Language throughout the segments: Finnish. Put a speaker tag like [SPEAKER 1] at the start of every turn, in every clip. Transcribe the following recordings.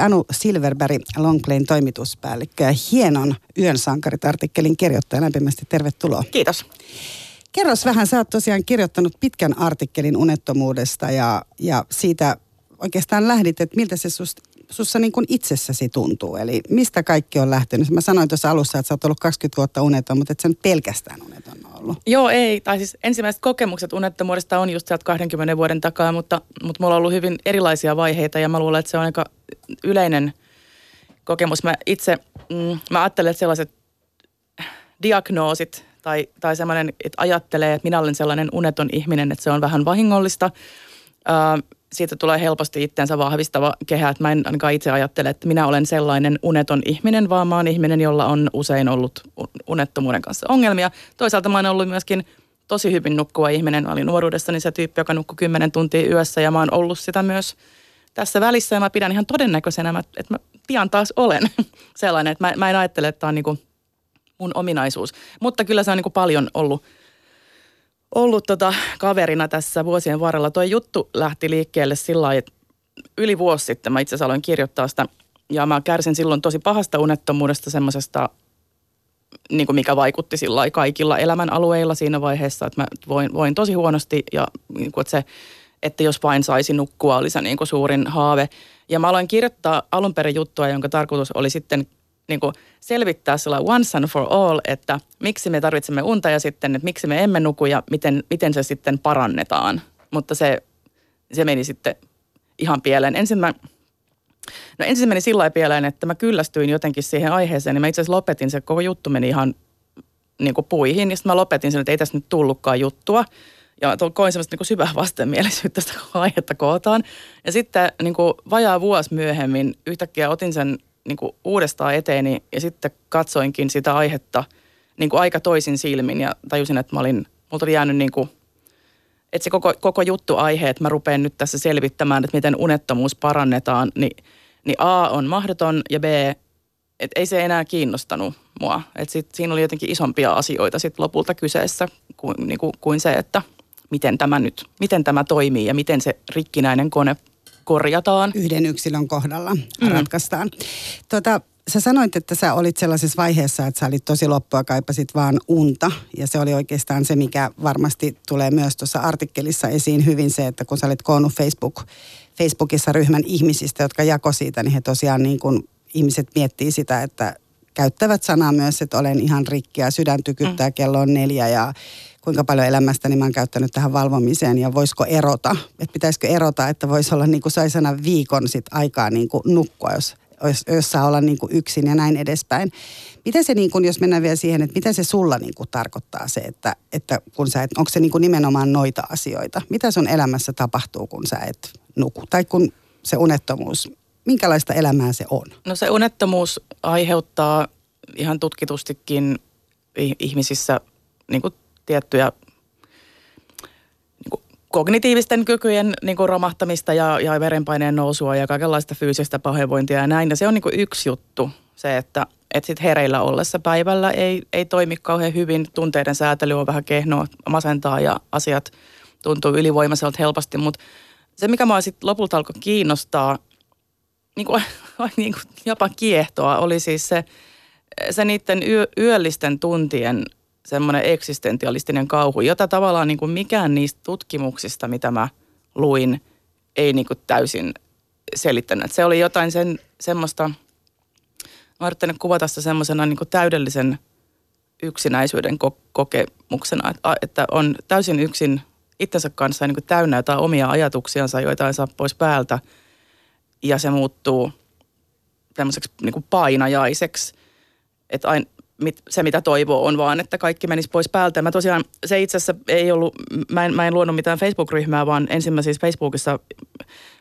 [SPEAKER 1] Anu Silverberg, Longplayn toimituspäällikkö ja hienon Yön sankarit-artikkelin kirjoittaja. Lämpimästi tervetuloa.
[SPEAKER 2] Kiitos.
[SPEAKER 1] Kerros vähän, sä oot tosiaan kirjoittanut pitkän artikkelin unettomuudesta ja, ja siitä oikeastaan lähdit, että miltä se sus, sussa niin kuin itsessäsi tuntuu. Eli mistä kaikki on lähtenyt? Mä sanoin tuossa alussa, että sä oot ollut 20 vuotta uneton, mutta et sä nyt pelkästään uneton ollut.
[SPEAKER 2] Joo, ei. Tai siis ensimmäiset kokemukset unettomuudesta on just sieltä 20 vuoden takaa, mutta, mutta mulla on ollut hyvin erilaisia vaiheita ja mä luulen, että se on aika yleinen kokemus. Mä itse, mm, mä ajattelen, että sellaiset diagnoosit tai, tai sellainen, että ajattelee, että minä olen sellainen uneton ihminen, että se on vähän vahingollista. Ää, siitä tulee helposti itseensä vahvistava kehä, että mä en ainakaan itse ajattele, että minä olen sellainen uneton ihminen, vaan mä oon ihminen, jolla on usein ollut unettomuuden kanssa ongelmia. Toisaalta mä oon ollut myöskin tosi hyvin nukkuva ihminen. Mä olin nuoruudessani se tyyppi, joka nukkui 10 tuntia yössä ja mä oon ollut sitä myös tässä välissä ja mä pidän ihan todennäköisenä, että mä pian taas olen sellainen, että mä, mä en ajattele, että tämä on niin mun ominaisuus. Mutta kyllä se on niin paljon ollut, ollut tota kaverina tässä vuosien varrella. Tuo juttu lähti liikkeelle sillä lailla, että yli vuosi sitten mä itse asiassa aloin kirjoittaa sitä ja mä kärsin silloin tosi pahasta unettomuudesta semmoisesta niin kuin mikä vaikutti sillä kaikilla elämän alueilla siinä vaiheessa, että mä voin, voin tosi huonosti ja niin kuin, että se että jos vain saisi nukkua, oli se niin kuin suurin haave. Ja mä aloin kirjoittaa alun perin juttua, jonka tarkoitus oli sitten niin kuin selvittää sillä once and for all, että miksi me tarvitsemme unta ja sitten, että miksi me emme nuku ja miten, miten se sitten parannetaan. Mutta se, se meni sitten ihan pieleen. Ensin mä, no ensin meni sillä pieleen, että mä kyllästyin jotenkin siihen aiheeseen, niin mä itse asiassa lopetin, se koko juttu meni ihan niin kuin puihin, ja sitten mä lopetin sen, että ei tässä nyt tullutkaan juttua. Ja koin semmoista niin syvää vastenmielisyyttä sitä aihetta kootaan. Ja sitten niin kuin vajaa vuosi myöhemmin yhtäkkiä otin sen niin kuin uudestaan eteeni ja sitten katsoinkin sitä aihetta niin kuin aika toisin silmin ja tajusin, että mä olin, multa oli jäänyt niin kuin, että se koko, koko juttu aihe, että mä rupean nyt tässä selvittämään, että miten unettomuus parannetaan, niin, niin A on mahdoton ja B, että ei se enää kiinnostanut mua. Että siinä oli jotenkin isompia asioita sit lopulta kyseessä kuin, niin kuin, kuin se, että – miten tämä nyt, miten tämä toimii ja miten se rikkinäinen kone korjataan.
[SPEAKER 1] Yhden yksilön kohdalla mm. ratkaistaan. Tuota, sä sanoit, että sä olit sellaisessa vaiheessa, että sä olit tosi loppua, kaipasit vaan unta. Ja se oli oikeastaan se, mikä varmasti tulee myös tuossa artikkelissa esiin hyvin se, että kun sä olit koonnut Facebook, Facebookissa ryhmän ihmisistä, jotka jako siitä, niin he tosiaan niin kuin ihmiset miettii sitä, että käyttävät sanaa myös, että olen ihan rikki ja sydän tykyttää, mm. kello on neljä ja kuinka paljon elämästäni mä oon käyttänyt tähän valvomiseen ja voisiko erota, että pitäisikö erota, että voisi olla niin kuin saisana viikon sit aikaa niin kuin nukkua, jos, jos, jos saa olla niin kuin yksin ja näin edespäin. Miten se, niin kuin, jos mennään vielä siihen, että mitä se sulla niin kuin tarkoittaa se, että, että kun sä et, onko se niin kuin nimenomaan noita asioita? Mitä sun elämässä tapahtuu, kun sä et nuku? Tai kun se unettomuus, minkälaista elämää se on?
[SPEAKER 2] No se unettomuus aiheuttaa ihan tutkitustikin ihmisissä niin kuin tiettyjä niin kuin kognitiivisten kykyjen niin kuin romahtamista ja, ja verenpaineen nousua ja kaikenlaista fyysistä pahoinvointia ja näin. Ja se on niin kuin yksi juttu, se, että et sit hereillä ollessa päivällä ei, ei toimi kauhean hyvin. Tunteiden säätely on vähän kehnoa, masentaa ja asiat tuntuu ylivoimaiselta helposti. Mutta se, mikä mua sitten lopulta alkoi kiinnostaa, niin kuin, niin kuin jopa kiehtoa, oli siis se, se niiden yö, yöllisten tuntien – semmoinen eksistentialistinen kauhu, jota tavallaan niin kuin mikään niistä tutkimuksista, mitä mä luin, ei niin kuin täysin selittänyt. Se oli jotain sen, semmoista, mä yrittänyt kuvata sitä semmoisena niin täydellisen yksinäisyyden ko- kokemuksena, että, että on täysin yksin itsensä kanssa niin kuin täynnä jotain omia ajatuksiansa, joita ei saa pois päältä, ja se muuttuu tämmöiseksi niin kuin painajaiseksi. Että aina, mit, se, mitä toivoo, on vaan, että kaikki menisi pois päältä. Mä tosiaan, se itse asiassa ei ollut, mä en, mä en luonut mitään Facebook-ryhmää, vaan mä siis Facebookissa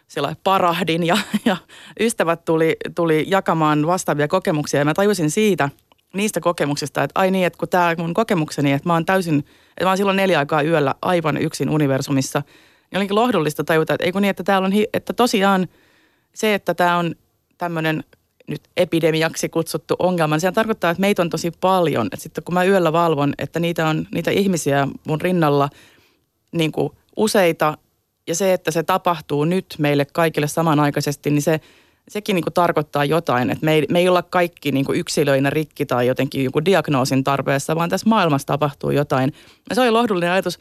[SPEAKER 2] sillä parahdin ja, ja ystävät tuli, tuli jakamaan vastaavia kokemuksia ja mä tajusin siitä, niistä kokemuksista, että ai niin, että kun tämä mun kokemukseni, että mä oon täysin, että mä oon silloin neljä aikaa yöllä aivan yksin universumissa, niin olinkin lohdullista tajuta, että ei kun niin, että täällä on, että tosiaan se, että tämä on tämmöinen nyt epidemiaksi kutsuttu ongelma, niin sehän tarkoittaa, että meitä on tosi paljon. Että sitten kun mä yöllä valvon, että niitä on niitä ihmisiä mun rinnalla niin kuin useita, ja se, että se tapahtuu nyt meille kaikille samanaikaisesti, niin se, sekin niin kuin tarkoittaa jotain, että me ei, me ei olla kaikki niin kuin yksilöinä rikki tai jotenkin joku diagnoosin tarpeessa, vaan tässä maailmassa tapahtuu jotain. Ja se oli lohdullinen ajatus.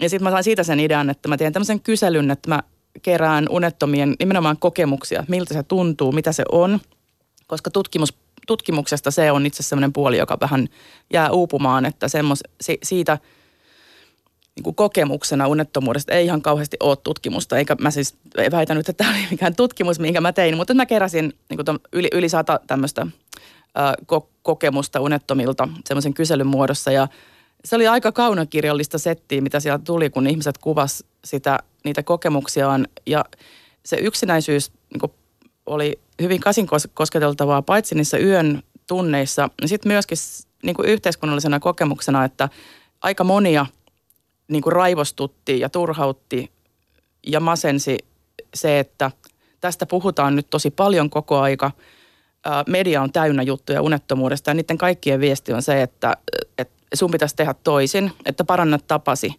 [SPEAKER 2] Ja sitten mä sain siitä sen idean, että mä teen tämmöisen kyselyn, että mä kerään unettomien nimenomaan kokemuksia, miltä se tuntuu, mitä se on, koska tutkimus, tutkimuksesta se on itse semmoinen puoli, joka vähän jää uupumaan, että semmos, si, siitä – niin kuin kokemuksena unettomuudesta ei ihan kauheasti ole tutkimusta, eikä mä siis väitänyt, että tämä oli mikään tutkimus, minkä mä tein, mutta mä keräsin niin kuin yli, yli sata tämmöistä ö, kokemusta unettomilta semmoisen kyselyn muodossa. Ja se oli aika kaunokirjallista settiä, mitä sieltä tuli, kun ihmiset kuvas sitä, niitä kokemuksiaan. Ja se yksinäisyys niin oli hyvin kasin kosketeltavaa paitsi niissä yön tunneissa, niin sitten myöskin niin kuin yhteiskunnallisena kokemuksena, että aika monia – niin kuin raivostutti ja turhautti ja masensi se, että tästä puhutaan nyt tosi paljon koko aika. Media on täynnä juttuja unettomuudesta ja niiden kaikkien viesti on se, että, että sun pitäisi tehdä toisin, että paranna tapasi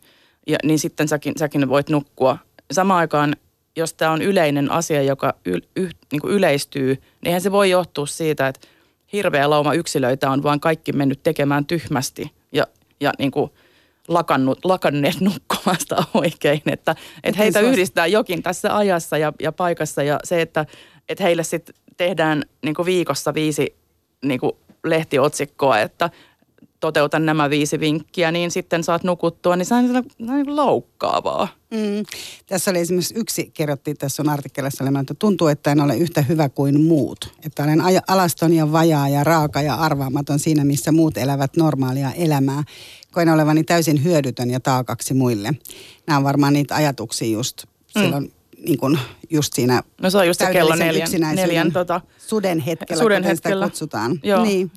[SPEAKER 2] ja niin sitten säkin, säkin voit nukkua. Samaan aikaan, jos tämä on yleinen asia, joka y, y, niin kuin yleistyy, niin eihän se voi johtua siitä, että hirveä lauma yksilöitä on vaan kaikki mennyt tekemään tyhmästi ja, ja niin kuin – lakannut, lakanneet nukkumasta oikein. Että, että heitä yhdistää jokin tässä ajassa ja, ja paikassa ja se, että, että heille sitten tehdään niin viikossa viisi niin lehtiotsikkoa, että toteuta nämä viisi vinkkiä, niin sitten saat nukuttua, niin se on niin loukkaavaa. Mm.
[SPEAKER 1] Tässä oli esimerkiksi yksi, kerrottiin tässä on artikkelissa, että tuntuu, että en ole yhtä hyvä kuin muut. Että olen alaston ja vajaa ja raaka ja arvaamaton siinä, missä muut elävät normaalia elämää. Koen olevani täysin hyödytön ja taakaksi muille. Nämä on varmaan niitä ajatuksia just mm. silloin niin kuin just siinä
[SPEAKER 2] No se on just se kello neljän, neljän tota,
[SPEAKER 1] suden hetkellä, suden hetkellä. sitä kutsutaan. Joo. Niin.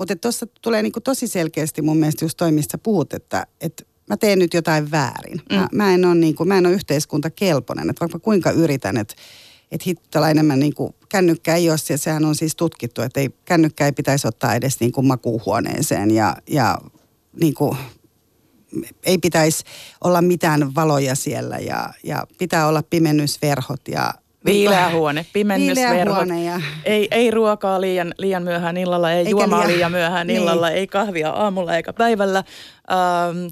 [SPEAKER 1] Mutta tuossa tulee niinku tosi selkeästi mun mielestä just toi, mistä puhut, että, että mä teen nyt jotain väärin. Mm. Mä, mä, en ole niinku, mä en ole yhteiskuntakelpoinen, että vaikka kuinka yritän, että että hittola enemmän niin kuin, kännykkä ei ole, ja sehän on siis tutkittu, että ei, kännykkä ei pitäisi ottaa edes niin kuin makuuhuoneeseen ja, ja niin kuin, ei pitäisi olla mitään valoja siellä ja, ja pitää olla pimennysverhot ja
[SPEAKER 2] Viileä huone, pimennysverhot. Ja... Ei, ei ruokaa liian, liian myöhään illalla, ei Eikä juomaa liian, liian myöhään niin. illalla, ei kahvia aamulla eikä päivällä. Ähm,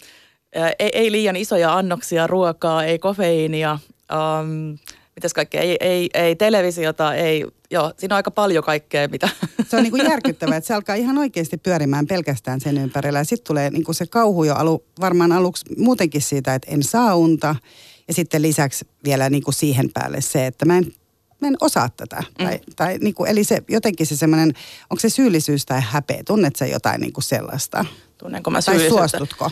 [SPEAKER 2] ei, ei liian isoja annoksia ruokaa, ei kofeiinia. Ähm, mitäs kaikkea, ei, ei, ei televisiota, ei, joo, siinä on aika paljon kaikkea, mitä.
[SPEAKER 1] Se on niin kuin järkyttävää, että se alkaa ihan oikeasti pyörimään pelkästään sen ympärillä. Ja sitten tulee niin kuin se kauhu jo alu, varmaan aluksi muutenkin siitä, että en saa unta. Ja sitten lisäksi vielä niin kuin siihen päälle se, että mä en, mä en osaa tätä. Mm. Tai, tai niin kuin, eli se jotenkin se semmoinen, onko se syyllisyys tai häpeä? Tunnet sä jotain niin kuin sellaista?
[SPEAKER 2] Tunnenko mä
[SPEAKER 1] Tai suostutko?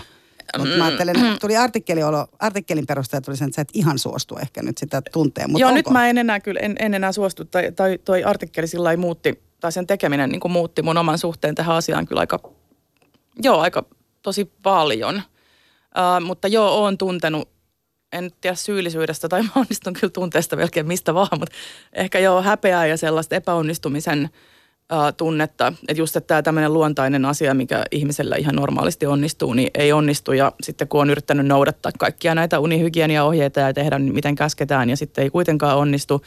[SPEAKER 1] Mutta mä ajattelen, että tuli artikkeliolo, artikkelin perusteella tuli sen, että sä et ihan suostu ehkä nyt sitä tuntea.
[SPEAKER 2] Mutta Joo, onko? nyt mä en enää kyllä, en, en enää suostu. Tai, tai toi artikkeli sillä muutti, tai sen tekeminen niin kuin muutti mun oman suhteen tähän asiaan kyllä aika, joo, aika tosi paljon. Uh, mutta joo, oon tuntenut en tiedä syyllisyydestä tai mä onnistun kyllä tunteesta melkein mistä vaan, mutta ehkä joo häpeää ja sellaista epäonnistumisen äh, tunnetta. Että just, että tämä tämmöinen luontainen asia, mikä ihmisellä ihan normaalisti onnistuu, niin ei onnistu. Ja sitten kun on yrittänyt noudattaa kaikkia näitä unihygieniaohjeita ja tehdä miten käsketään ja sitten ei kuitenkaan onnistu,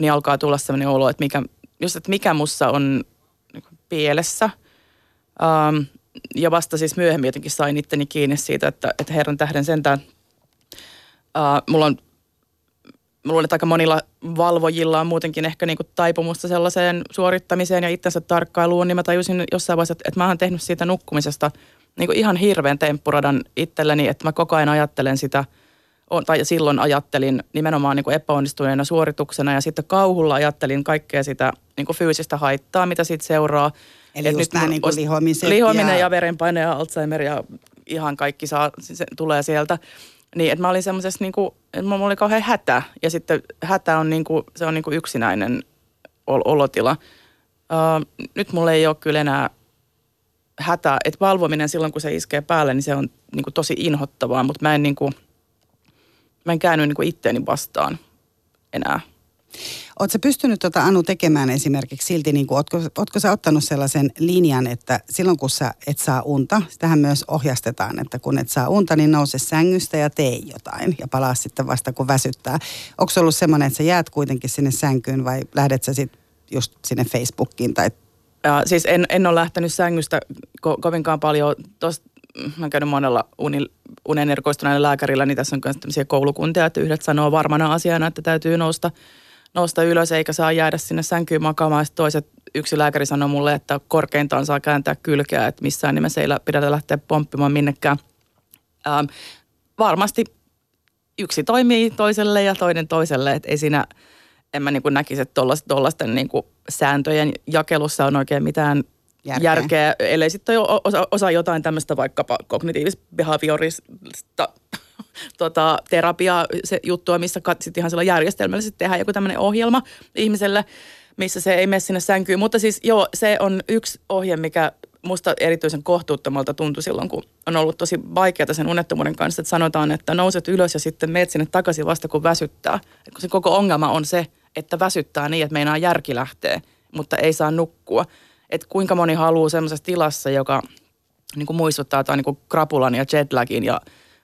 [SPEAKER 2] niin alkaa tulla sellainen olo, että mikä, just, että mikä mussa on niinku pielessä. Ähm, ja vasta siis myöhemmin jotenkin sain itteni kiinni siitä, että, että herran tähden sentään – Uh, mulla on Mä luulen, että aika monilla valvojilla on muutenkin ehkä niinku taipumusta sellaiseen suorittamiseen ja itsensä tarkkailuun, niin mä tajusin jossain vaiheessa, että, että mä oon tehnyt siitä nukkumisesta niinku ihan hirveän temppuradan itselleni, että mä koko ajan ajattelen sitä, tai silloin ajattelin nimenomaan niinku epäonnistuneena suorituksena ja sitten kauhulla ajattelin kaikkea sitä niinku fyysistä haittaa, mitä siitä seuraa.
[SPEAKER 1] Eli just nyt niin kuin lihomiset
[SPEAKER 2] Lihominen ja... ja verenpaine ja Alzheimer ja ihan kaikki saa, se tulee sieltä. Niin, että mä olin semmoisessa niin kuin, että mulla oli kauhean hätä. Ja sitten hätä on niin kuin, se on niin kuin yksinäinen ol- olotila. Uh, nyt mulla ei ole kyllä enää hätä, että valvominen silloin kun se iskee päälle, niin se on niin kuin tosi inhottavaa, mutta mä en niin kuin, mä en käänny niin kuin itteeni vastaan enää.
[SPEAKER 1] Oletko pystynyt tota Anu tekemään esimerkiksi silti, niin kuin, ootko, ootko sä ottanut sellaisen linjan, että silloin kun sä et saa unta, sitähän myös ohjastetaan, että kun et saa unta, niin nouse sängystä ja tee jotain ja palaa sitten vasta kun väsyttää. Onko se ollut semmoinen, että sä jäät kuitenkin sinne sänkyyn vai lähdet sä sitten just sinne Facebookiin tai
[SPEAKER 2] ja siis en, en ole lähtenyt sängystä ko- kovinkaan paljon. Tosta, mä oon käynyt monella uni, unen erikoistuneella lääkärillä, niin tässä on myös tämmöisiä koulukuntia, että yhdet sanoo varmana asiana, että täytyy nousta, nousta ylös eikä saa jäädä sinne sänkyyn makaamaan. Sitten toiset, yksi lääkäri sanoi mulle, että korkeintaan saa kääntää kylkeä, että missään nimessä ei pidä lähteä pomppimaan minnekään. Ähm, varmasti yksi toimii toiselle ja toinen toiselle, että ei siinä, en mä niin näkisi, että tuollaisten niin sääntöjen jakelussa on oikein mitään järkeä, järkeä ellei sitten osa, osa jotain tämmöistä vaikkapa kognitiivis-behaviorista tota, terapiaa, se juttua, missä sitten ihan sillä järjestelmällisesti tehdään joku tämmöinen ohjelma ihmiselle, missä se ei mene sinne sänkyyn. Mutta siis joo, se on yksi ohje, mikä musta erityisen kohtuuttomalta tuntui silloin, kun on ollut tosi vaikeaa sen unettomuuden kanssa, että sanotaan, että nouset ylös ja sitten meet sinne takaisin vasta kun väsyttää. Et kun se koko ongelma on se, että väsyttää niin, että meinaa järki lähtee, mutta ei saa nukkua. Että kuinka moni haluaa semmoisessa tilassa, joka niin kuin muistuttaa tai niin kuin krapulan ja jetlagin ja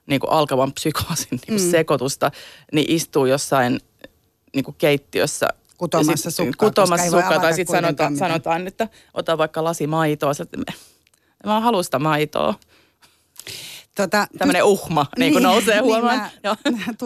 [SPEAKER 2] niin kuin alkavan psykoosin niin kuin mm. sekoitusta, niin istuu jossain niin kuin keittiössä
[SPEAKER 1] kutomassa sukkaa.
[SPEAKER 2] Kutomassa sukkaa, tai sitten sanotaan, sanotaan, että ota vaikka lasi maitoa. Sitten, mä haluan sitä maitoa. Tota, Tämmöinen uhma niin, niin nousee huomaan.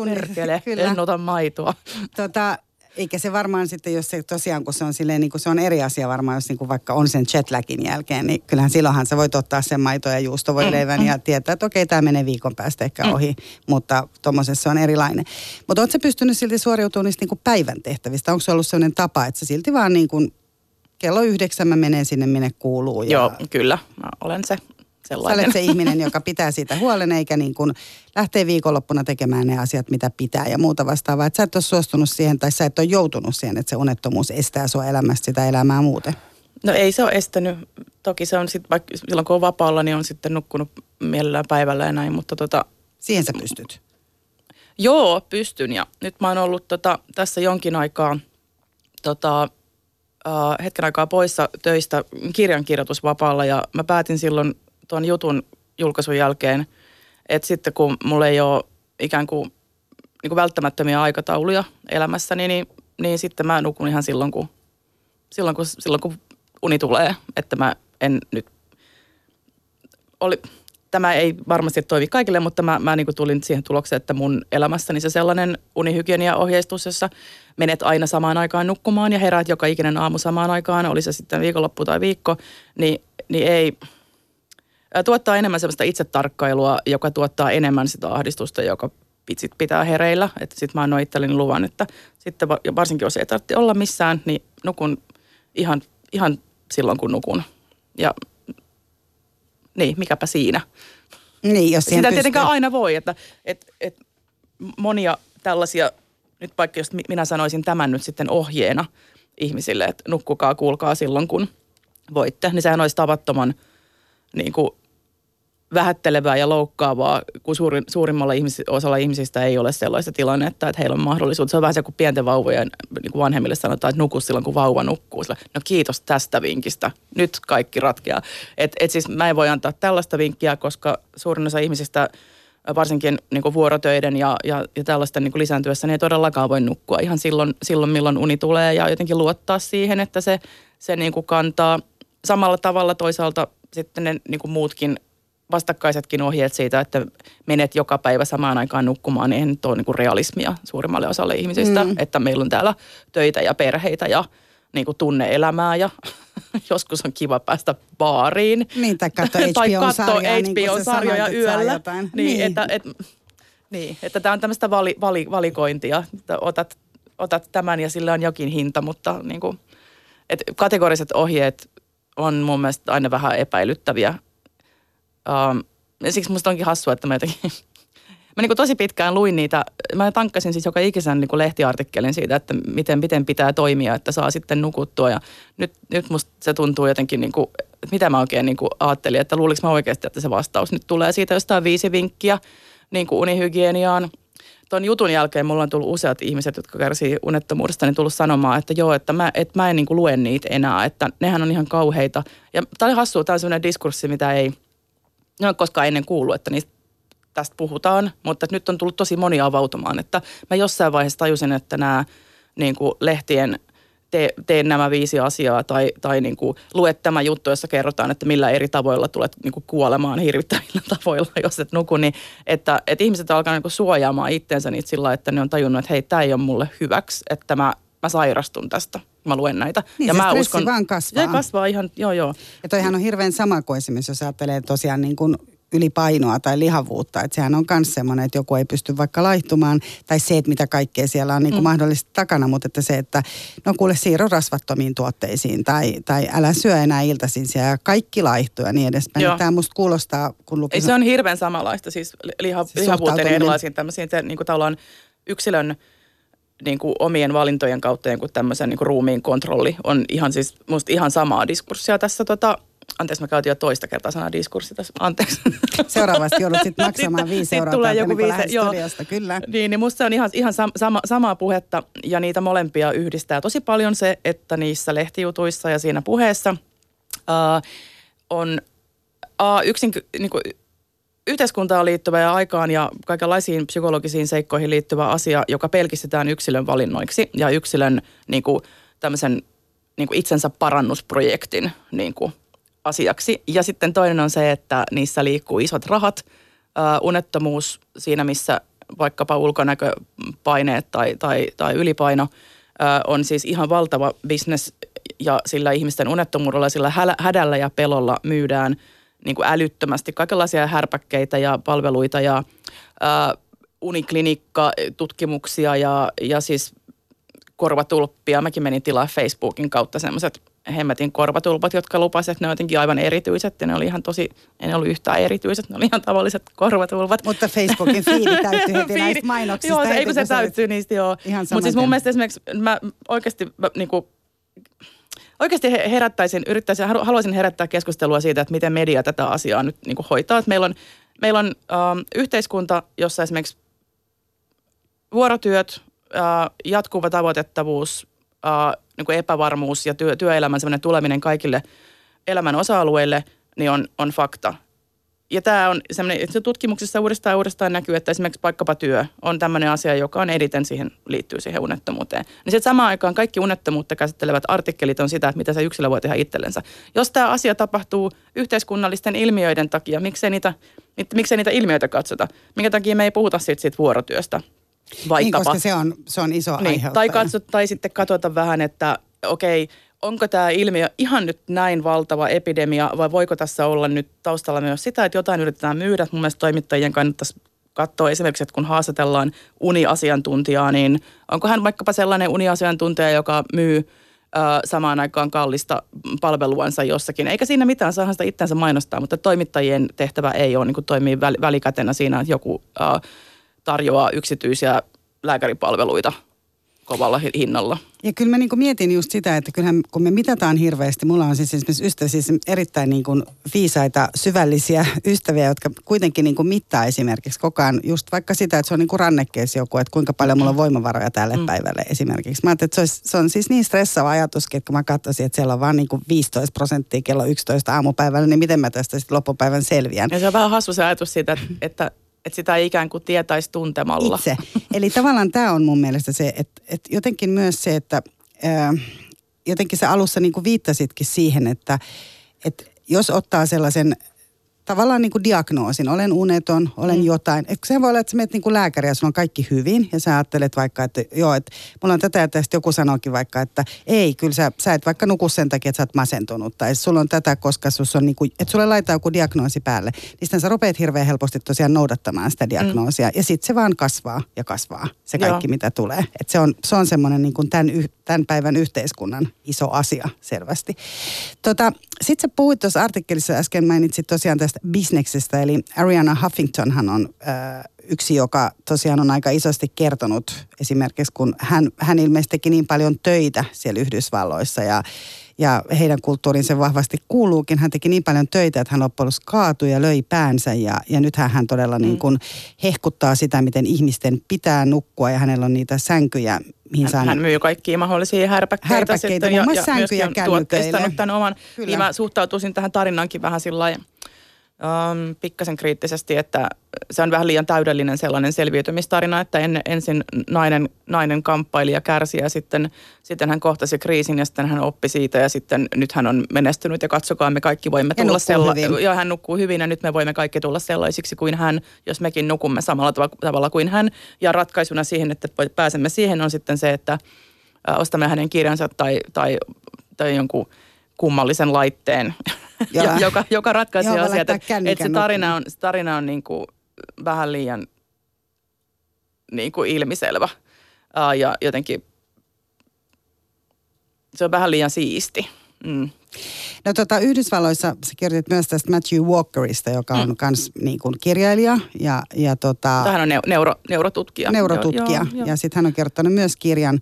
[SPEAKER 2] Niin Perkele, en ota maitoa.
[SPEAKER 1] Tota, eikä se varmaan sitten, jos se tosiaan, kun se on silleen, niin kuin se on eri asia varmaan, jos niin kuin vaikka on sen jetlagin jälkeen, niin kyllähän silloinhan sä voit ottaa sen maito- ja juustovoileivän mm, ja mm. tietää, että okei, tämä menee viikon päästä ehkä mm. ohi, mutta tuommoisessa on erilainen. Mutta ootko pystynyt silti suoriutumaan niistä niin kuin päivän tehtävistä? Onko se ollut sellainen tapa, että sä silti vaan niin kuin kello yhdeksän mä menen sinne, minne kuuluu? Ja...
[SPEAKER 2] Joo, kyllä, mä olen se sellainen.
[SPEAKER 1] Sä olet se ihminen, joka pitää siitä huolen, eikä niin kuin lähtee viikonloppuna tekemään ne asiat, mitä pitää ja muuta vastaavaa. Että sä et ole suostunut siihen tai sä et ole joutunut siihen, että se unettomuus estää sua elämästä sitä elämää muuten.
[SPEAKER 2] No ei se ole estänyt. Toki se on sitten, vaikka silloin kun on vapaalla, niin on sitten nukkunut mielellään päivällä ja näin, mutta tota...
[SPEAKER 1] Siihen sä pystyt?
[SPEAKER 2] Joo, pystyn ja nyt mä oon ollut tota, tässä jonkin aikaa tota, uh, hetken aikaa poissa töistä kirjankirjoitusvapaalla ja mä päätin silloin tuon jutun julkaisun jälkeen, että sitten kun mulla ei ole ikään kuin, niin kuin välttämättömiä aikatauluja elämässäni, niin, niin sitten mä nukun ihan silloin kun, silloin, kun, silloin, kun uni tulee. Että mä en nyt, oli, tämä ei varmasti toimi kaikille, mutta mä, mä niin tulin siihen tulokseen, että mun elämässäni se sellainen unihygienia-ohjeistus, jossa menet aina samaan aikaan nukkumaan ja heräät joka ikinen aamu samaan aikaan, oli se sitten viikonloppu tai viikko, niin, niin ei, tuottaa enemmän sellaista itsetarkkailua, joka tuottaa enemmän sitä ahdistusta, joka pitsit pitää hereillä. Että sitten mä annoin itselleni luvan, että sitten varsinkin jos ei tarvitse olla missään, niin nukun ihan, ihan silloin kun nukun. Ja niin, mikäpä siinä.
[SPEAKER 1] Niin, jos
[SPEAKER 2] Sitä tietenkään aina voi, että et, et monia tällaisia, nyt vaikka jos minä sanoisin tämän nyt sitten ohjeena ihmisille, että nukkukaa, kuulkaa silloin kun voitte, niin sehän olisi tavattoman niin kuin vähättelevää ja loukkaavaa, kun suurin, suurimmalla ihmis, osalla ihmisistä ei ole sellaista tilannetta, että heillä on mahdollisuus. Se on vähän se, kun pienten vauvojen niin kuin vanhemmille sanotaan, että nuku silloin, kun vauva nukkuu. Sillä, no kiitos tästä vinkistä. Nyt kaikki ratkeaa. Et, et siis mä en voi antaa tällaista vinkkiä, koska suurin osa ihmisistä varsinkin niin kuin vuorotöiden ja, ja, ja tällaisten niin kuin lisääntyessä, niin ei todellakaan voi nukkua ihan silloin, silloin, milloin uni tulee ja jotenkin luottaa siihen, että se, se niin kuin kantaa samalla tavalla toisaalta sitten ne niin kuin muutkin vastakkaisetkin ohjeet siitä, että menet joka päivä samaan aikaan nukkumaan, niin ei nyt ole niin kuin realismia suurimmalle osalle ihmisistä. Mm. Että meillä on täällä töitä ja perheitä ja niin kuin tunne-elämää ja joskus on kiva päästä baariin.
[SPEAKER 1] Niin, tai katsoa HBO-sarjoja,
[SPEAKER 2] HBO sarjoja niin yöllä. Niin, niin. Että, et, niin, että tämä on tämmöistä vali, vali, valikointia. Että otat, otat tämän ja sillä on jokin hinta, mutta niin kuin, et kategoriset ohjeet on mun mielestä aina vähän epäilyttäviä Um, siksi musta onkin hassua, että mä jotenkin mä niin tosi pitkään luin niitä, mä tankkasin siis joka ikisen niin lehtiartikkelin siitä, että miten, miten pitää toimia, että saa sitten nukuttua. Ja nyt, nyt musta se tuntuu jotenkin, niin kuin, että mitä mä oikein niin kuin ajattelin, että luuliko mä oikeasti, että se vastaus nyt tulee siitä jostain viisi vinkkiä niin kuin unihygieniaan. Tuon jutun jälkeen mulla on tullut useat ihmiset, jotka kärsii unettomuudesta, niin tullut sanomaan, että joo, että mä, että mä en niin kuin lue niitä enää, että nehän on ihan kauheita. Ja tämä oli hassua, tämä on sellainen diskurssi, mitä ei, ne on koskaan ennen kuullut, että niistä tästä puhutaan, mutta nyt on tullut tosi moni avautumaan, että mä jossain vaiheessa tajusin, että nämä niin kuin lehtien tee, tee nämä viisi asiaa tai, tai niin kuin, lue tämä juttu, jossa kerrotaan, että millä eri tavoilla tulet niin kuin kuolemaan hirvittävillä tavoilla, jos et nuku, niin että, että ihmiset alkaa niin kuin suojaamaan itseensä niitä sillä, että ne on tajunnut, että hei, tämä ei ole mulle hyväksi, että mä, mä sairastun tästä mä luen näitä.
[SPEAKER 1] Niin,
[SPEAKER 2] ja
[SPEAKER 1] se
[SPEAKER 2] mä
[SPEAKER 1] uskon, vaan kasvaa.
[SPEAKER 2] Se kasvaa ihan, joo joo.
[SPEAKER 1] Ja toihan on hirveän sama kuin esimerkiksi, jos ajattelee tosiaan niin kuin ylipainoa tai lihavuutta. Että sehän on myös semmoinen, että joku ei pysty vaikka laihtumaan. Tai se, että mitä kaikkea siellä on niin kuin mm. mahdollisesti takana. Mutta että se, että no kuule siirro rasvattomiin tuotteisiin. Tai, tai älä syö enää iltaisin siellä. Ja kaikki laihtuu ja niin edespäin. Joo. Tämä musta kuulostaa, kun luki...
[SPEAKER 2] Ei se on hirveän samanlaista. Siis liha, siis lihavuuteen erilaisiin tämmöisiin, että niin kuin tavallaan yksilön niin kuin omien valintojen kautta niin kuin tämmöisen niin kuin ruumiin kontrolli on ihan siis musta ihan samaa diskurssia tässä tota, Anteeksi, mä käytin jo toista kertaa sanaa diskurssi tässä. Anteeksi.
[SPEAKER 1] Seuraavasti joudut sitten maksamaan viisi euroa tulee joku viisi, joo. kyllä.
[SPEAKER 2] Niin, niin musta se on ihan, ihan sama, samaa puhetta ja niitä molempia yhdistää tosi paljon se, että niissä lehtijutuissa ja siinä puheessa uh, on uh, yksin, niin kuin, yhteiskuntaan liittyvä ja aikaan ja kaikenlaisiin psykologisiin seikkoihin liittyvä asia, joka pelkistetään yksilön valinnoiksi ja yksilön niin kuin, tämmöisen niin kuin itsensä parannusprojektin niin kuin, asiaksi. Ja sitten toinen on se, että niissä liikkuu isot rahat, uh, unettomuus siinä, missä vaikkapa ulkonäköpaineet tai, tai, tai ylipaino uh, on siis ihan valtava bisnes ja sillä ihmisten unettomuudella, sillä hädällä ja pelolla myydään niin kuin älyttömästi kaikenlaisia härpäkkeitä ja palveluita ja uh, uniklinikka, tutkimuksia ja, ja siis korvatulppia. Mäkin menin tilaa Facebookin kautta semmoiset hemmetin korvatulpat, jotka lupasivat, että ne on jotenkin aivan erityiset. Ja ne oli ihan tosi, ei ne ollut yhtään erityiset, ne oli ihan tavalliset korvatulpat.
[SPEAKER 1] Mutta Facebookin feedi täytyy heti näistä mainoksista.
[SPEAKER 2] Joo, se, ei kun se täyttyy niistä, joo. Mutta siis mun mielestä esimerkiksi mä oikeasti mä, niin kuin, oikeasti herättäisin, yrittäisin, haluaisin herättää keskustelua siitä, että miten media tätä asiaa nyt niin kuin hoitaa. Että meillä on, meillä on ähm, yhteiskunta, jossa esimerkiksi vuorotyöt, äh, jatkuva tavoitettavuus, äh, niin kuin epävarmuus ja työ, työelämän semmoinen tuleminen kaikille elämän osa-alueille, niin on, on fakta. Ja tämä on semmoinen, että tutkimuksissa uudestaan ja uudestaan näkyy, että esimerkiksi vaikkapa työ on tämmöinen asia, joka on editen siihen, liittyy siihen unettomuuteen. Niin sitten samaan aikaan kaikki unettomuutta käsittelevät artikkelit on sitä, että mitä se yksilö voi tehdä itsellensä. Jos tämä asia tapahtuu yhteiskunnallisten ilmiöiden takia, miksei niitä, miksei niitä ilmiöitä katsota? Minkä takia me ei puhuta siitä, siitä vuorotyöstä?
[SPEAKER 1] Vaikkapa. Niin, koska se on, se on iso niin,
[SPEAKER 2] tai, katso, tai sitten katsota vähän, että okei, onko tämä ilmiö ihan nyt näin valtava epidemia vai voiko tässä olla nyt taustalla myös sitä, että jotain yritetään myydä. Mun mielestä toimittajien kannattaisi katsoa esimerkiksi, että kun haastatellaan uniasiantuntijaa, niin onko hän vaikkapa sellainen uniasiantuntija, joka myy samaan aikaan kallista palveluansa jossakin. Eikä siinä mitään, saa sitä itsensä mainostaa, mutta toimittajien tehtävä ei ole niin toimii välikätenä siinä, että joku äh, tarjoaa yksityisiä lääkäripalveluita kovalla hinnalla.
[SPEAKER 1] Ja kyllä mä niin mietin just sitä, että kyllähän kun me mitataan hirveästi, mulla on siis esimerkiksi ystäviä, siis erittäin niin kuin viisaita, syvällisiä ystäviä, jotka kuitenkin niin kuin mittaa esimerkiksi koko ajan just vaikka sitä, että se on niin kuin rannekkeessa joku, että kuinka paljon mulla on voimavaroja tälle mm. päivälle esimerkiksi. Mä että se, olisi, se on siis niin stressaava ajatus, että kun mä katsoisin, että siellä on vaan niin kuin 15 prosenttia kello 11 aamupäivällä, niin miten mä tästä sitten loppupäivän selviän.
[SPEAKER 2] Ja se on vähän hassu se ajatus siitä, että, että että sitä ei ikään kuin tietäisi tuntemalla.
[SPEAKER 1] Itse. Eli tavallaan tämä on mun mielestä se, että, että jotenkin myös se, että ää, jotenkin sä alussa niin kuin viittasitkin siihen, että, että jos ottaa sellaisen tavallaan niin kuin diagnoosin. Olen uneton, olen mm. jotain. Et se voi olla, että sä menet niin kuin lääkäri ja sulla on kaikki hyvin. Ja sä ajattelet vaikka, että joo, että mulla on tätä ja tästä joku sanookin vaikka, että ei, kyllä sä, sä et vaikka nuku sen takia, että sä oot masentunut. Tai sulla on tätä, koska sus on niin kuin, että sulle laittaa joku diagnoosi päälle. Niin sä rupeat hirveän helposti tosiaan noudattamaan sitä diagnoosia. Mm. Ja sitten se vaan kasvaa ja kasvaa, se kaikki joo. mitä tulee. Et se on, se on semmoinen niin kuin tämän, tämän päivän yhteiskunnan iso asia selvästi. Tota, sitten sä puhuit tuossa artikkelissa äsken, mainitsit tosiaan tästä bisneksestä, eli Ariana Huffingtonhan on äh, yksi, joka tosiaan on aika isosti kertonut esimerkiksi, kun hän, hän ilmeisesti teki niin paljon töitä siellä Yhdysvalloissa ja, ja heidän kulttuuriin se vahvasti kuuluukin. Hän teki niin paljon töitä, että hän loppujen kaatui ja löi päänsä ja, ja nythän hän todella niin kuin hehkuttaa sitä, miten ihmisten pitää nukkua ja hänellä on niitä sänkyjä,
[SPEAKER 2] mihin hän, hän myy kaikkia mahdollisia härpäkkeitä,
[SPEAKER 1] härpäkkeitä sitten,
[SPEAKER 2] ja,
[SPEAKER 1] ja, ja myöskin
[SPEAKER 2] tämän oman. Kyllä. Niin mä suhtautuisin tähän tarinankin vähän sillä lailla um, pikkasen kriittisesti, että se on vähän liian täydellinen sellainen selviytymistarina, että en, ensin nainen, nainen kamppaili ja kärsi ja sitten, sitten hän kohtasi kriisin ja sitten hän oppi siitä ja sitten nyt hän on menestynyt ja katsokaa me kaikki voimme tulla sellaisiksi. Ja hän nukkuu hyvin ja nyt me voimme kaikki tulla sellaisiksi kuin hän, jos mekin nukumme samalla tavalla kuin hän. Ja ratkaisuna siihen, että pääsemme siihen on sitten se, että ostamme hänen kirjansa tai, tai, tai jonkun kummallisen laitteen, joka, joka ratkaisi asiat. Että et se tarina on, se tarina on niin kuin vähän liian niin kuin ilmiselvä uh, ja jotenkin se on vähän liian siisti. Mm.
[SPEAKER 1] No tota, Yhdysvalloissa sä kirjoitit myös tästä Matthew Walkerista, joka on mm. kans niin kuin kirjailija. Ja, ja tota,
[SPEAKER 2] Tähän on neuro, neurotutkija.
[SPEAKER 1] Neurotutkija. Joo, joo. Ja sitten hän on kirjoittanut myös kirjan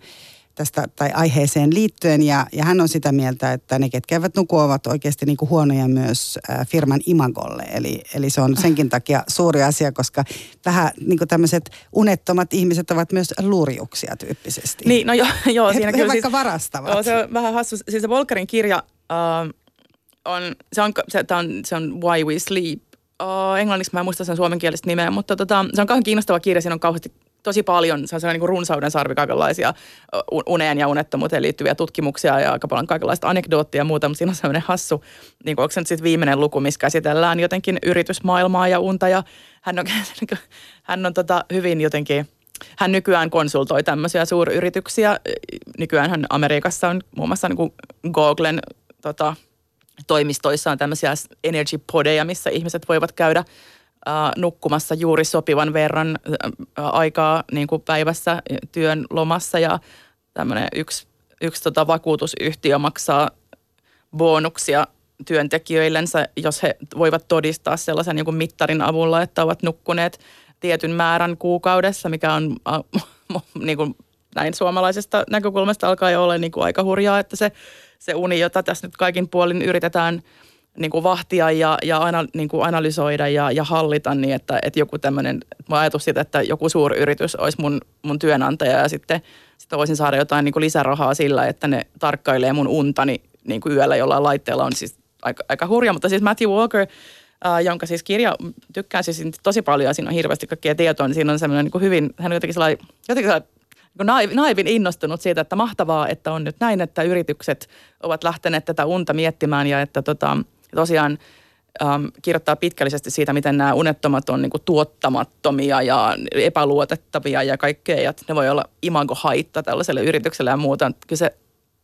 [SPEAKER 1] tästä tai aiheeseen liittyen ja, ja hän on sitä mieltä, että ne, ketkä eivät nuku, ovat oikeasti niin kuin huonoja myös äh, firman imagolle. Eli, eli se on senkin takia suuri asia, koska vähän niin kuin tämmöiset unettomat ihmiset ovat myös lurjuksia tyyppisesti.
[SPEAKER 2] Niin, no joo, joo
[SPEAKER 1] siinä he, kyllä he vaikka siis, varastavat.
[SPEAKER 2] Joo, se on vähän hassu. Siis se Volkerin kirja uh, on, se on, se, on, se on Why We Sleep. Uh, englanniksi mä en muista sen suomenkielistä nimeä, mutta tota, se on kauhean kiinnostava kirja. Siinä on kauheasti tosi paljon, se on sellainen niin runsauden sarvi kaikenlaisia uneen ja unettomuuteen liittyviä tutkimuksia ja aika paljon kaikenlaista anekdoottia ja muuta, mutta siinä on sellainen hassu, niin kuin, onko se nyt sitten viimeinen luku, missä käsitellään jotenkin yritysmaailmaa ja unta ja hän on, hän on tota hyvin jotenkin, hän nykyään konsultoi tämmöisiä suuryrityksiä. Nykyään hän Amerikassa on muun muassa niin kuin Googlen tota, toimistoissa on tämmöisiä energy podeja, missä ihmiset voivat käydä nukkumassa juuri sopivan verran äh, aikaa niin kuin päivässä työn lomassa ja tämmöinen yksi, yksi tota vakuutusyhtiö maksaa bonuksia työntekijöillensä, jos he voivat todistaa sellaisen niin kuin mittarin avulla, että ovat nukkuneet tietyn määrän kuukaudessa, mikä on äh, niin kuin näin suomalaisesta näkökulmasta alkaa jo olla niin kuin aika hurjaa, että se, se uni, jota tässä nyt kaikin puolin yritetään – niin kuin vahtia ja, ja aina, niin kuin analysoida ja, ja hallita niin, että, että joku tämmöinen, mä ajatus siitä, että joku suuryritys olisi mun, mun työnantaja ja sitten, sitten voisin saada jotain niin kuin lisärahaa sillä, että ne tarkkailee mun untani niin kuin yöllä jollain laitteella on siis aika, aika hurja, mutta siis Matthew Walker, äh, jonka siis kirja tykkään siis tosi paljon ja siinä on hirveästi kaikkia tietoa, niin siinä on semmoinen niin hyvin, hän on jotenkin sellainen, jotenkin sellainen niin naivin innostunut siitä, että mahtavaa, että on nyt näin, että yritykset ovat lähteneet tätä unta miettimään ja että tota, ja tosiaan ähm, kirjoittaa pitkällisesti siitä, miten nämä unettomat on niin kuin tuottamattomia ja epäluotettavia ja kaikkea. Ja ne voi olla imago-haitta tällaiselle yritykselle ja muuta. Kyllä se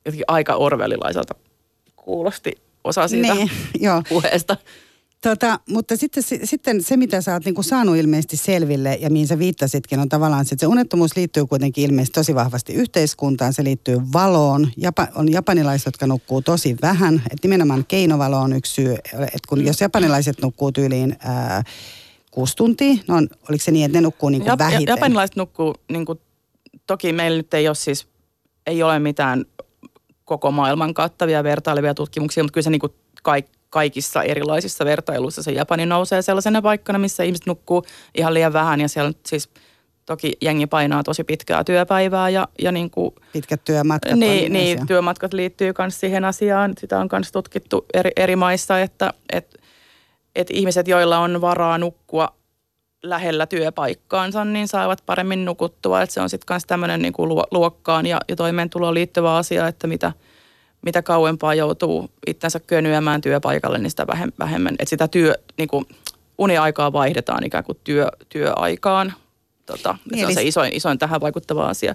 [SPEAKER 2] jotenkin aika orvelilaiselta kuulosti osa siitä niin, joo. puheesta.
[SPEAKER 1] Tota, mutta sitten, sitten se, mitä sä oot niinku saanut ilmeisesti selville ja mihin sä viittasitkin, on tavallaan se, että se unettomuus liittyy kuitenkin ilmeisesti tosi vahvasti yhteiskuntaan. Se liittyy valoon. Japa, on japanilaiset, jotka nukkuu tosi vähän. Että nimenomaan keinovalo on yksi syy. Että kun, jos japanilaiset nukkuu tyyliin ää, kuusi tuntia, no on, oliko se niin, että ne nukkuu niinku Jap, vähiten?
[SPEAKER 2] Japanilaiset nukkuu, niinku, toki meillä nyt ei ole siis, ei ole mitään koko maailman kattavia vertailevia tutkimuksia, mutta kyllä se niinku kaikki kaikissa erilaisissa vertailuissa se Japani nousee sellaisena paikkana, missä ihmiset nukkuu ihan liian vähän ja siellä siis toki jengi painaa tosi pitkää työpäivää ja, ja niin kuin,
[SPEAKER 1] Pitkät työmatkat.
[SPEAKER 2] Niin, niin työmatkat liittyy myös siihen asiaan. Sitä on myös tutkittu eri, eri maissa, että et, et ihmiset, joilla on varaa nukkua lähellä työpaikkaansa, niin saavat paremmin nukuttua. Et se on sitten myös tämmöinen niin luokkaan ja, ja toimeentuloon liittyvä asia, että mitä – mitä kauempaa joutuu itsensä könyämään työpaikalle, niin sitä vähemmän. Että sitä työ, niin kuin uniaikaa vaihdetaan ikään kuin työ, työaikaan. Tota, niin, se on se isoin, isoin tähän vaikuttava asia.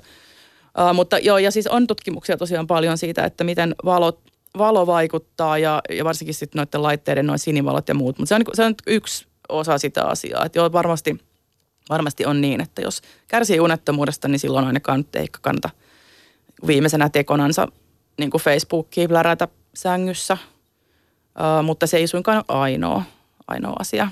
[SPEAKER 2] Uh, mutta joo, ja siis on tutkimuksia tosiaan paljon siitä, että miten valo, valo vaikuttaa ja, ja varsinkin sitten noiden laitteiden noin sinivalot ja muut. Mutta se on, se on yksi osa sitä asiaa. Että joo, varmasti, varmasti on niin, että jos kärsii unettomuudesta, niin silloin ainakaan nyt ei kannata viimeisenä tekonansa niin kuin Facebookiin plärätä sängyssä, uh, mutta se ei suinkaan ole ainoa, ainoa asia.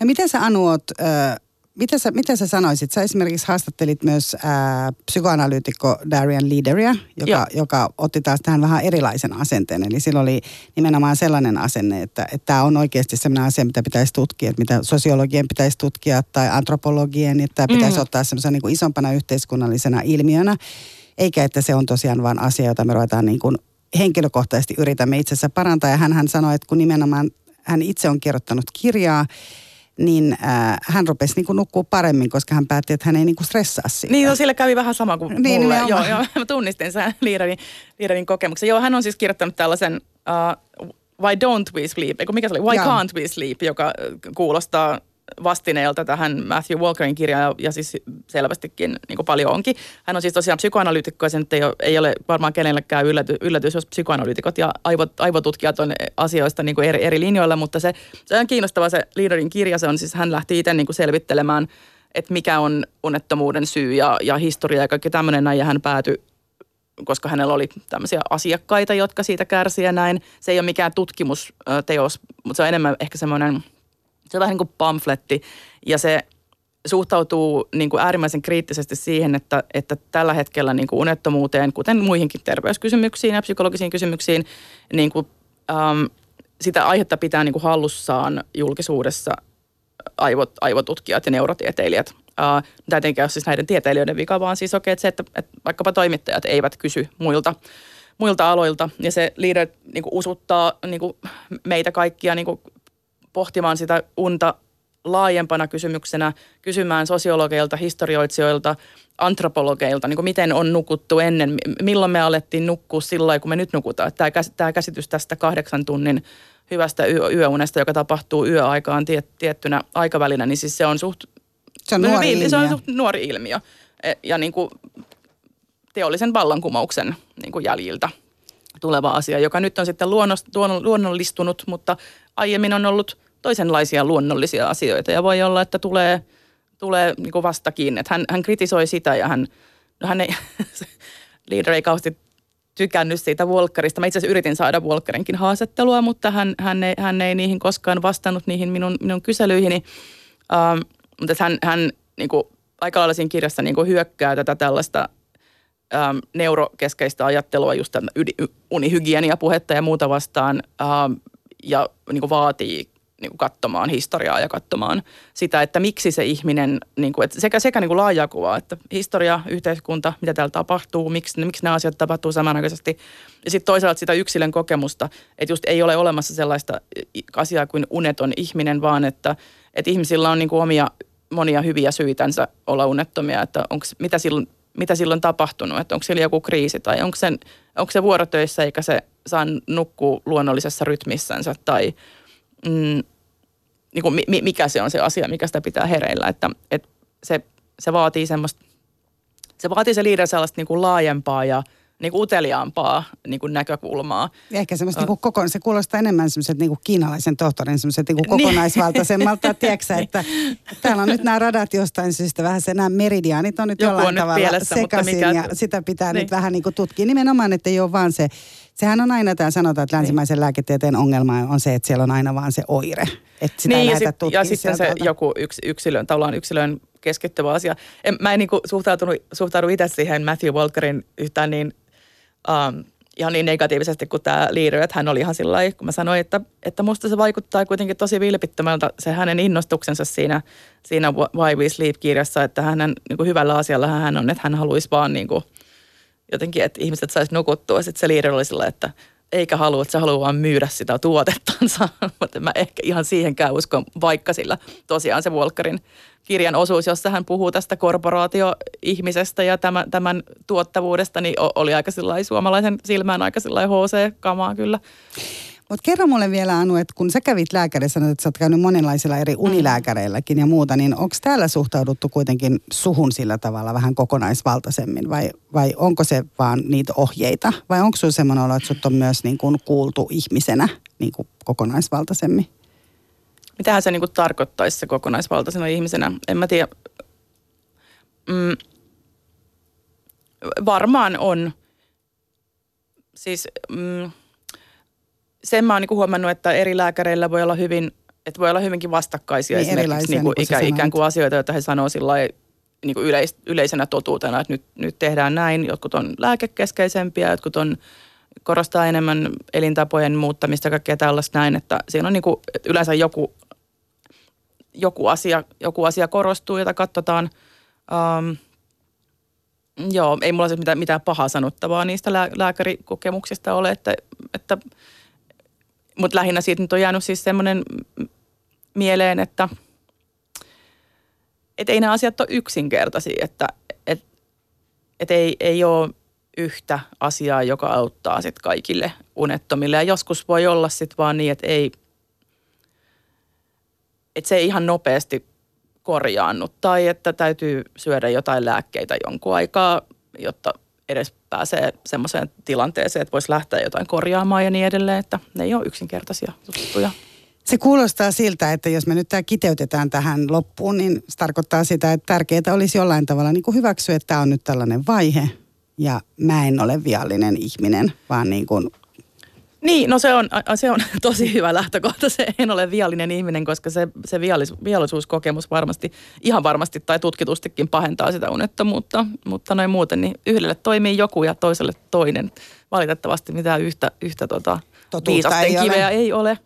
[SPEAKER 1] No miten sä Anu oot, uh, mitä sä, mitä sä sanoisit? Sä esimerkiksi haastattelit myös ää, psykoanalyytikko Darian Leaderia, joka, joka otti taas tähän vähän erilaisen asenteen. Eli sillä oli nimenomaan sellainen asenne, että tämä on oikeasti sellainen asia, mitä pitäisi tutkia, että mitä sosiologien pitäisi tutkia tai antropologien, että tämä pitäisi mm. ottaa semmoisena niin isompana yhteiskunnallisena ilmiönä, eikä että se on tosiaan vain asia, jota me ruvetaan niin kuin henkilökohtaisesti yritämme itsessä parantaa. Ja hän, hän sanoi, että kun nimenomaan hän itse on kirjoittanut kirjaa, niin äh, hän rupesi niin kuin nukkua paremmin, koska hän päätti, että hän ei niin kuin stressaa siitä.
[SPEAKER 2] Niin, no, sillä kävi vähän sama kuin niin, mulle. Joo, joo, mä tunnistin sen Liiderin, Liiderin kokemuksen. Joo, hän on siis kirjoittanut tällaisen uh, Why Don't We Sleep, eikö mikä se oli? Why joo. Can't We Sleep, joka kuulostaa vastineelta tähän Matthew Walkerin kirjaan ja siis selvästikin niin kuin paljon onkin. Hän on siis tosiaan psykoanalyytikko ja sen ei ole, ei ole varmaan kenellekään yllätys, yllätys jos psykoanalyytikot ja aivot, aivotutkijat on asioista niin kuin eri, eri linjoilla, mutta se, se on kiinnostava se Leaderin kirja, se on siis hän lähti itse niin kuin selvittelemään, että mikä on unettomuuden syy ja, ja historia ja kaikki tämmöinen näin ja hän päätyi koska hänellä oli tämmöisiä asiakkaita, jotka siitä kärsiä näin. Se ei ole mikään tutkimusteos, mutta se on enemmän ehkä semmoinen – se on vähän niin kuin pamfletti ja se suhtautuu niin kuin äärimmäisen kriittisesti siihen, että, että tällä hetkellä niin kuin unettomuuteen, kuten muihinkin terveyskysymyksiin ja psykologisiin kysymyksiin, niin kuin, äm, sitä aihetta pitää niin kuin hallussaan julkisuudessa aivot, aivotutkijat ja neurotieteilijät. Äh, tämä ei ole siis näiden tieteilijöiden vika, vaan siis okei, että se, että, että vaikkapa toimittajat eivät kysy muilta, muilta aloilta. Ja se leader niin kuin usuttaa niin kuin meitä kaikkia niin kuin pohtimaan sitä unta laajempana kysymyksenä, kysymään sosiologeilta, historioitsijoilta, antropologeilta, niin kuin miten on nukuttu ennen, milloin me alettiin nukkua sillä kun me nyt nukutaan. Tämä, tämä käsitys tästä kahdeksan tunnin hyvästä yö, yöunesta, joka tapahtuu yöaikaan tiet, tiettynä aikavälinä, niin siis se on suht,
[SPEAKER 1] se on nuori, ilmiö.
[SPEAKER 2] Se on suht nuori ilmiö. E, ja niin kuin teollisen vallankumouksen niin kuin jäljiltä tuleva asia, joka nyt on sitten luonnollistunut, mutta aiemmin on ollut – toisenlaisia luonnollisia asioita ja voi olla, että tulee, tulee niin kuin vastakin. Että hän, hän kritisoi sitä ja hän, no hän ei, leader ei kauheasti tykännyt siitä Volkkarista. Mä itse asiassa yritin saada Volkkarinkin haastattelua, mutta hän, hän, ei, hän ei niihin koskaan vastannut niihin minun, minun kyselyihini. Um, mutta hän, hän niin kuin, aika lailla siinä kirjassa niin kuin hyökkää tätä tällaista um, neurokeskeistä ajattelua, just unihygienia-puhetta ja muuta vastaan, um, ja niin kuin vaatii niin kuin katsomaan historiaa ja katsomaan sitä, että miksi se ihminen, niin kuin, että sekä, sekä niin kuin laajaa kuvaa, että historia, yhteiskunta, mitä täällä tapahtuu, miksi, miksi nämä asiat tapahtuu samanaikaisesti. Ja sitten toisaalta sitä yksilön kokemusta, että just ei ole olemassa sellaista asiaa kuin uneton ihminen, vaan että, että ihmisillä on niin kuin omia monia hyviä syitänsä olla unettomia, että onks, mitä, silloin, mitä silloin tapahtunut, että onko siellä joku kriisi tai onko, onko se vuorotöissä eikä se saa nukkua luonnollisessa rytmissänsä tai – mm, niin kuin mikä se on se asia, mikä sitä pitää hereillä. Että, että se, se vaatii semmoista, se vaatii se liider sellaista niin kuin laajempaa ja niin kuin uteliaampaa niin kuin näkökulmaa.
[SPEAKER 1] Ja ehkä semmoista niin kuin koko, se kuulostaa enemmän semmoiset niin kuin kiinalaisen tohtorin semmoiset niin kuin niin. kokonaisvaltaisemmalta, tiedätkö että täällä on nyt nämä radat jostain syystä vähän se nämä meridiaanit on nyt Joku jollain on tavalla pielessä, sekaisin mikä... ja sitä pitää niin. nyt vähän niin kuin tutkia. Nimenomaan, että ei ole vaan se sehän on aina tämä sanotaan, että länsimaisen niin. lääketieteen ongelma on se, että siellä on aina vaan se oire. Että sitä niin,
[SPEAKER 2] ja, sit, ja sitten se tuolta. joku yks, yksilön, tavallaan yksilön keskittyvä asia. En, mä en niin suhtautunut, suhtaudu itse siihen Matthew Walkerin yhtään niin, um, ihan niin negatiivisesti kuin tämä leader, että hän oli ihan sillä lailla, kun mä sanoin, että, että musta se vaikuttaa kuitenkin tosi vilpittömältä se hänen innostuksensa siinä, siinä Why We Sleep-kirjassa, että hänen niin kuin hyvällä asialla hän on, että hän haluaisi vaan niin kuin – jotenkin, että ihmiset saisi nukuttua. Sitten se liider oli sillä, että eikä halua, että se haluaa vaan myydä sitä tuotettansa. Mutta mä ehkä ihan siihenkään uskon, vaikka sillä tosiaan se Volkkarin kirjan osuus, jossa hän puhuu tästä korporaatioihmisestä ja tämän, tämän tuottavuudesta, niin oli aika suomalaisen silmään aika HC-kamaa kyllä.
[SPEAKER 1] Mutta kerro mulle vielä Anu, että kun sä kävit lääkärissä, että sä oot käynyt monenlaisilla eri mm. unilääkäreilläkin ja muuta, niin onko täällä suhtauduttu kuitenkin suhun sillä tavalla vähän kokonaisvaltaisemmin vai, vai onko se vaan niitä ohjeita? Vai onko sulla semmoinen olo, että sut on myös niin kuin kuultu ihmisenä niin kuin kokonaisvaltaisemmin?
[SPEAKER 2] Mitähän se niin tarkoittaisi se kokonaisvaltaisena ihmisenä? En mä tiedä. Mm, varmaan on. Siis... Mm, sen mä oon niin huomannut, että eri lääkäreillä voi olla hyvin että voi olla hyvinkin vastakkaisia niin, esimerkiksi niin kuin niin ikä, ikään kuin asioita, joita he sanoo sillä niin kuin yleis, yleisenä totuutena, että nyt, nyt tehdään näin. Jotkut on lääkekeskeisempiä, jotkut on korostaa enemmän elintapojen muuttamista ja kaikkea tällaista näin, että siinä on niin kuin, että yleensä joku, joku, asia, joku asia korostuu, jota katsotaan. Um, joo, ei mulla se mitään, mitään pahaa sanottavaa niistä lää, lääkärikokemuksista ole, että, että mutta lähinnä siitä nyt on jäänyt siis semmoinen mieleen, että et ei nämä asiat ole yksinkertaisia, että et, et ei, ei ole yhtä asiaa, joka auttaa sitten kaikille unettomille. Ja joskus voi olla sitten vaan niin, että ei, että se ei ihan nopeasti korjaannut tai että täytyy syödä jotain lääkkeitä jonkun aikaa, jotta edes pääsee semmoiseen tilanteeseen, että voisi lähteä jotain korjaamaan ja niin edelleen, että ne ei ole yksinkertaisia juttuja.
[SPEAKER 1] Se kuulostaa siltä, että jos me nyt tämä kiteytetään tähän loppuun, niin se tarkoittaa sitä, että tärkeää olisi jollain tavalla niin kuin hyväksyä, että tämä on nyt tällainen vaihe ja mä en ole viallinen ihminen, vaan niin kuin
[SPEAKER 2] niin, no se on, se on tosi hyvä lähtökohta. Se en ole viallinen ihminen, koska se, se viallis, viallisuuskokemus varmasti, ihan varmasti tai tutkitustikin pahentaa sitä unettomuutta. Mutta noin muuten, niin yhdelle toimii joku ja toiselle toinen. Valitettavasti mitään yhtä, yhtä tota, viisasten ei kiveä ole. ei ole.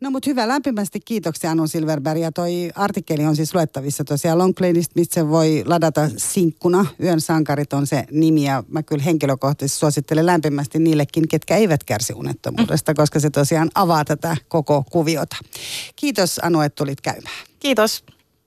[SPEAKER 1] No mutta hyvä, lämpimästi kiitoksia Anu Silverberg. Ja toi artikkeli on siis luettavissa tosiaan Longplaylist, mistä se voi ladata sinkkuna. Yön sankarit on se nimi ja mä kyllä henkilökohtaisesti suosittelen lämpimästi niillekin, ketkä eivät kärsi unettomuudesta, koska se tosiaan avaa tätä koko kuviota. Kiitos Anu, että tulit käymään.
[SPEAKER 2] Kiitos.